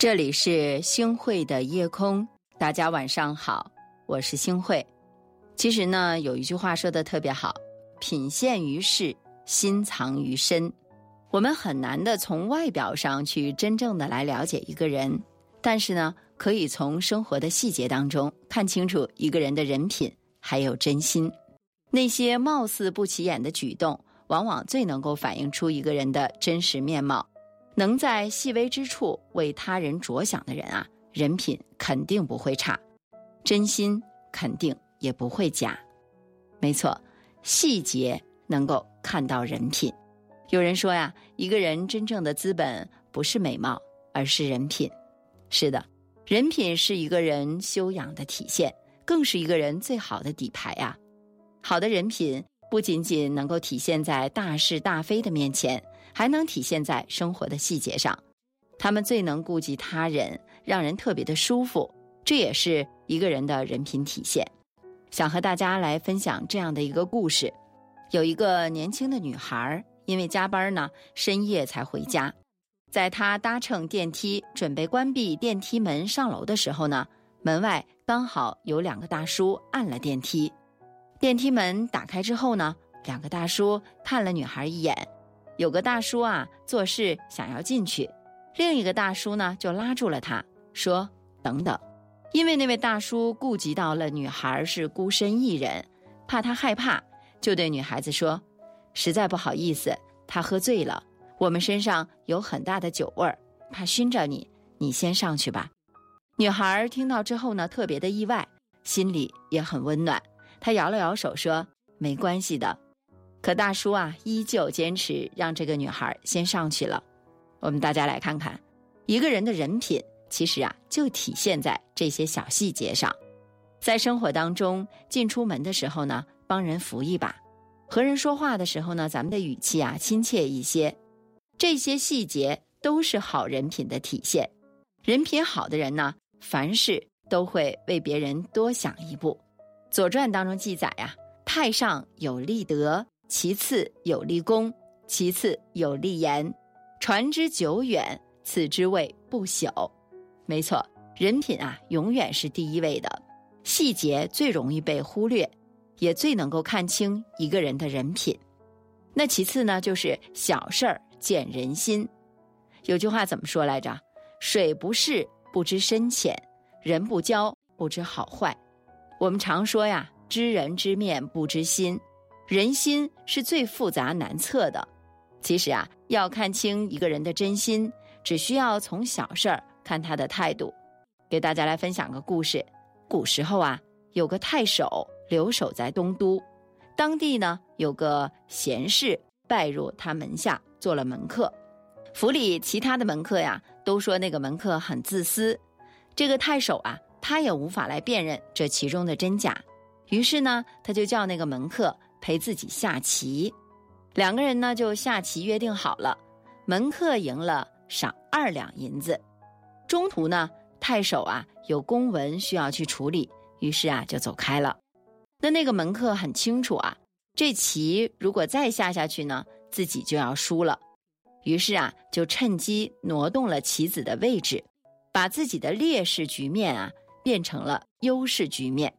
这里是星汇的夜空，大家晚上好，我是星汇。其实呢，有一句话说的特别好：“品现于世，心藏于身。”我们很难的从外表上去真正的来了解一个人，但是呢，可以从生活的细节当中看清楚一个人的人品还有真心。那些貌似不起眼的举动，往往最能够反映出一个人的真实面貌。能在细微之处为他人着想的人啊，人品肯定不会差，真心肯定也不会假。没错，细节能够看到人品。有人说呀，一个人真正的资本不是美貌，而是人品。是的，人品是一个人修养的体现，更是一个人最好的底牌呀。好的人品不仅仅能够体现在大是大非的面前。还能体现在生活的细节上，他们最能顾及他人，让人特别的舒服，这也是一个人的人品体现。想和大家来分享这样的一个故事：有一个年轻的女孩，因为加班呢，深夜才回家。在她搭乘电梯准备关闭电梯门上楼的时候呢，门外刚好有两个大叔按了电梯。电梯门打开之后呢，两个大叔看了女孩一眼。有个大叔啊，做事想要进去，另一个大叔呢就拉住了他，说：“等等。”因为那位大叔顾及到了女孩是孤身一人，怕她害怕，就对女孩子说：“实在不好意思，她喝醉了，我们身上有很大的酒味儿，怕熏着你，你先上去吧。”女孩听到之后呢，特别的意外，心里也很温暖，她摇了摇手说：“没关系的。”可大叔啊，依旧坚持让这个女孩先上去了。我们大家来看看，一个人的人品，其实啊，就体现在这些小细节上。在生活当中，进出门的时候呢，帮人扶一把；和人说话的时候呢，咱们的语气啊，亲切一些。这些细节都是好人品的体现。人品好的人呢，凡事都会为别人多想一步。《左传》当中记载呀，太上有立德。其次有立功，其次有立言，传之久远，此之谓不朽。没错，人品啊，永远是第一位的。细节最容易被忽略，也最能够看清一个人的人品。那其次呢，就是小事儿见人心。有句话怎么说来着？水不试不知深浅，人不交不知好坏。我们常说呀，知人知面不知心。人心是最复杂难测的，其实啊，要看清一个人的真心，只需要从小事儿看他的态度。给大家来分享个故事：古时候啊，有个太守留守在东都，当地呢有个贤士拜入他门下做了门客，府里其他的门客呀都说那个门客很自私，这个太守啊他也无法来辨认这其中的真假，于是呢他就叫那个门客。陪自己下棋，两个人呢就下棋约定好了，门客赢了赏二两银子。中途呢，太守啊有公文需要去处理，于是啊就走开了。那那个门客很清楚啊，这棋如果再下下去呢，自己就要输了，于是啊就趁机挪动了棋子的位置，把自己的劣势局面啊变成了优势局面。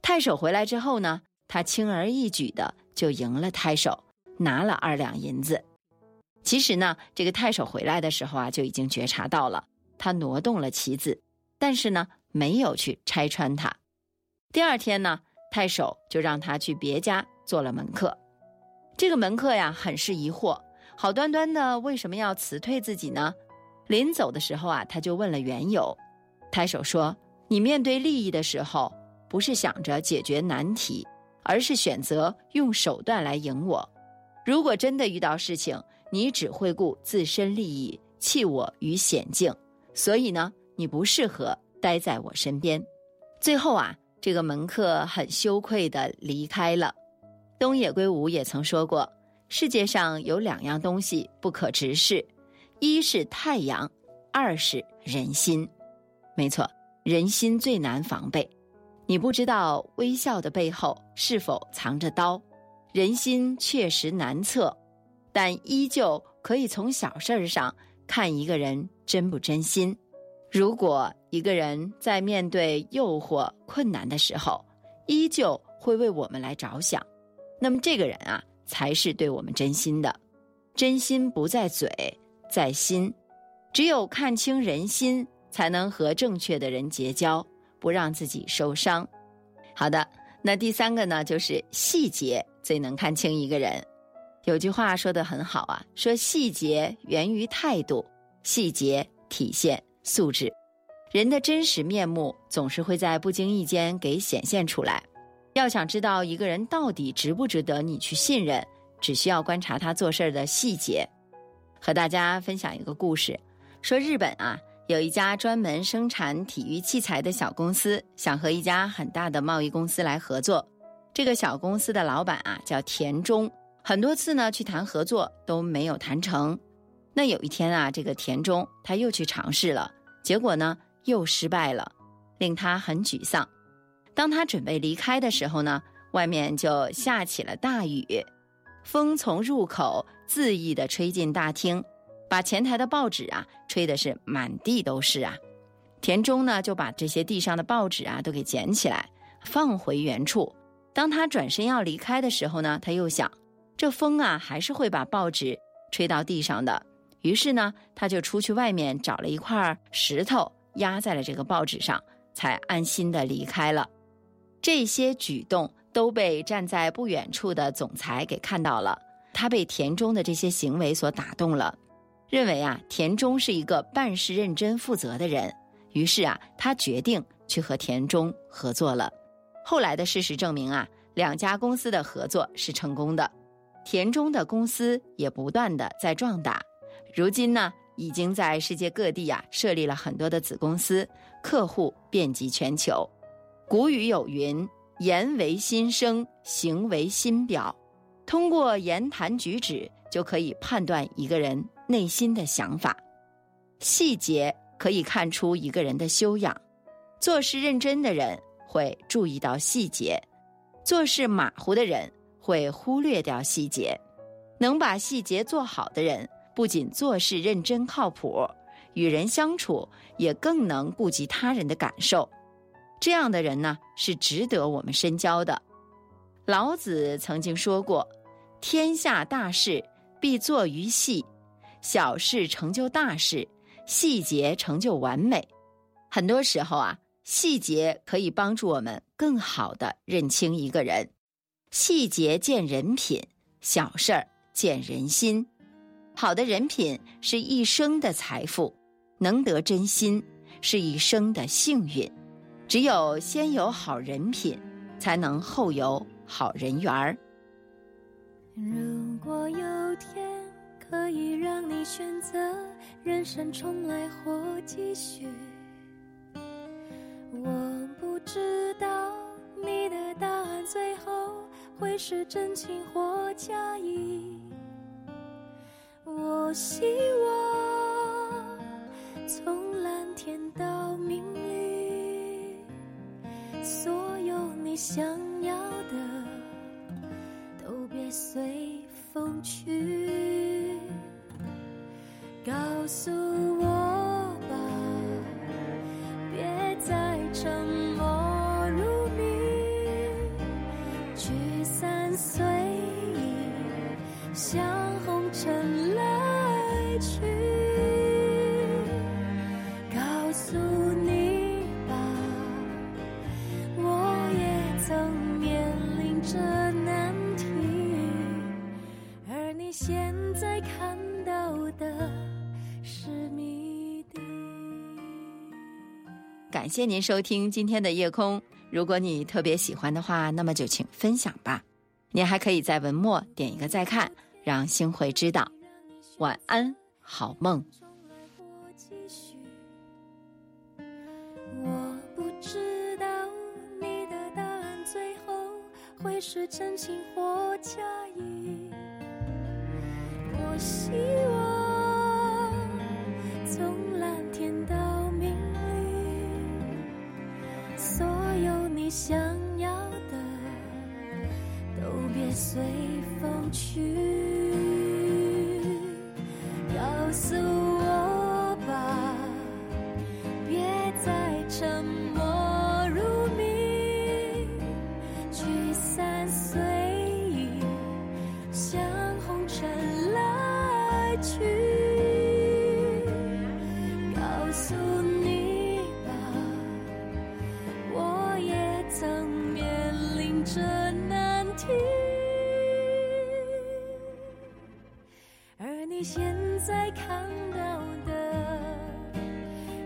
太守回来之后呢？他轻而易举的就赢了太守，拿了二两银子。其实呢，这个太守回来的时候啊，就已经觉察到了他挪动了棋子，但是呢，没有去拆穿他。第二天呢，太守就让他去别家做了门客。这个门客呀，很是疑惑，好端端的为什么要辞退自己呢？临走的时候啊，他就问了缘由。太守说：“你面对利益的时候，不是想着解决难题。”而是选择用手段来赢我。如果真的遇到事情，你只会顾自身利益，弃我于险境。所以呢，你不适合待在我身边。最后啊，这个门客很羞愧的离开了。东野圭吾也曾说过，世界上有两样东西不可直视，一是太阳，二是人心。没错，人心最难防备。你不知道微笑的背后是否藏着刀，人心确实难测，但依旧可以从小事儿上看一个人真不真心。如果一个人在面对诱惑、困难的时候，依旧会为我们来着想，那么这个人啊，才是对我们真心的。真心不在嘴，在心。只有看清人心，才能和正确的人结交，不让自己受伤。好的，那第三个呢，就是细节最能看清一个人。有句话说的很好啊，说细节源于态度，细节体现素质。人的真实面目总是会在不经意间给显现出来。要想知道一个人到底值不值得你去信任，只需要观察他做事的细节。和大家分享一个故事，说日本啊有一家专门生产体育器材的小公司，想和一家很大的贸易公司来合作。这个小公司的老板啊叫田中，很多次呢去谈合作都没有谈成。那有一天啊，这个田中他又去尝试了，结果呢？又失败了，令他很沮丧。当他准备离开的时候呢，外面就下起了大雨，风从入口恣意地吹进大厅，把前台的报纸啊吹的是满地都是啊。田中呢就把这些地上的报纸啊都给捡起来，放回原处。当他转身要离开的时候呢，他又想，这风啊还是会把报纸吹到地上的。于是呢，他就出去外面找了一块石头。压在了这个报纸上，才安心的离开了。这些举动都被站在不远处的总裁给看到了，他被田中的这些行为所打动了，认为啊田中是一个办事认真负责的人，于是啊他决定去和田中合作了。后来的事实证明啊两家公司的合作是成功的，田中的公司也不断的在壮大，如今呢。已经在世界各地呀设立了很多的子公司，客户遍及全球。古语有云：“言为心声，行为心表。”通过言谈举止就可以判断一个人内心的想法。细节可以看出一个人的修养。做事认真的人会注意到细节，做事马虎的人会忽略掉细节。能把细节做好的人。不仅做事认真靠谱，与人相处也更能顾及他人的感受。这样的人呢，是值得我们深交的。老子曾经说过：“天下大事必作于细，小事成就大事，细节成就完美。”很多时候啊，细节可以帮助我们更好的认清一个人。细节见人品，小事儿见人心。好的人品是一生的财富，能得真心是一生的幸运。只有先有好人品，才能后有好人缘儿。如果有天择人生重来或继续，我不知道你的答案最后会是真情或假意。我希望从蓝天到明里，所有你想要的都别随风去。告诉我吧，别再沉默如谜，聚散随意，像红尘来去。感谢您收听今天的夜空。如果你特别喜欢的话，那么就请分享吧。您还可以在文末点一个再看，让星慧知道。晚安，好梦。我不知道你的答案最后会是真情或假意。我希想要的都别随风去，告诉现在看到的，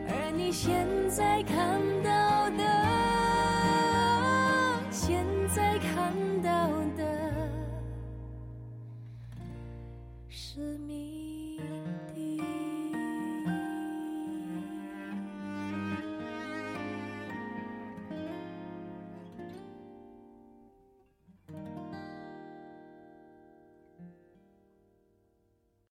而你现在看到的，现在看到的，是命。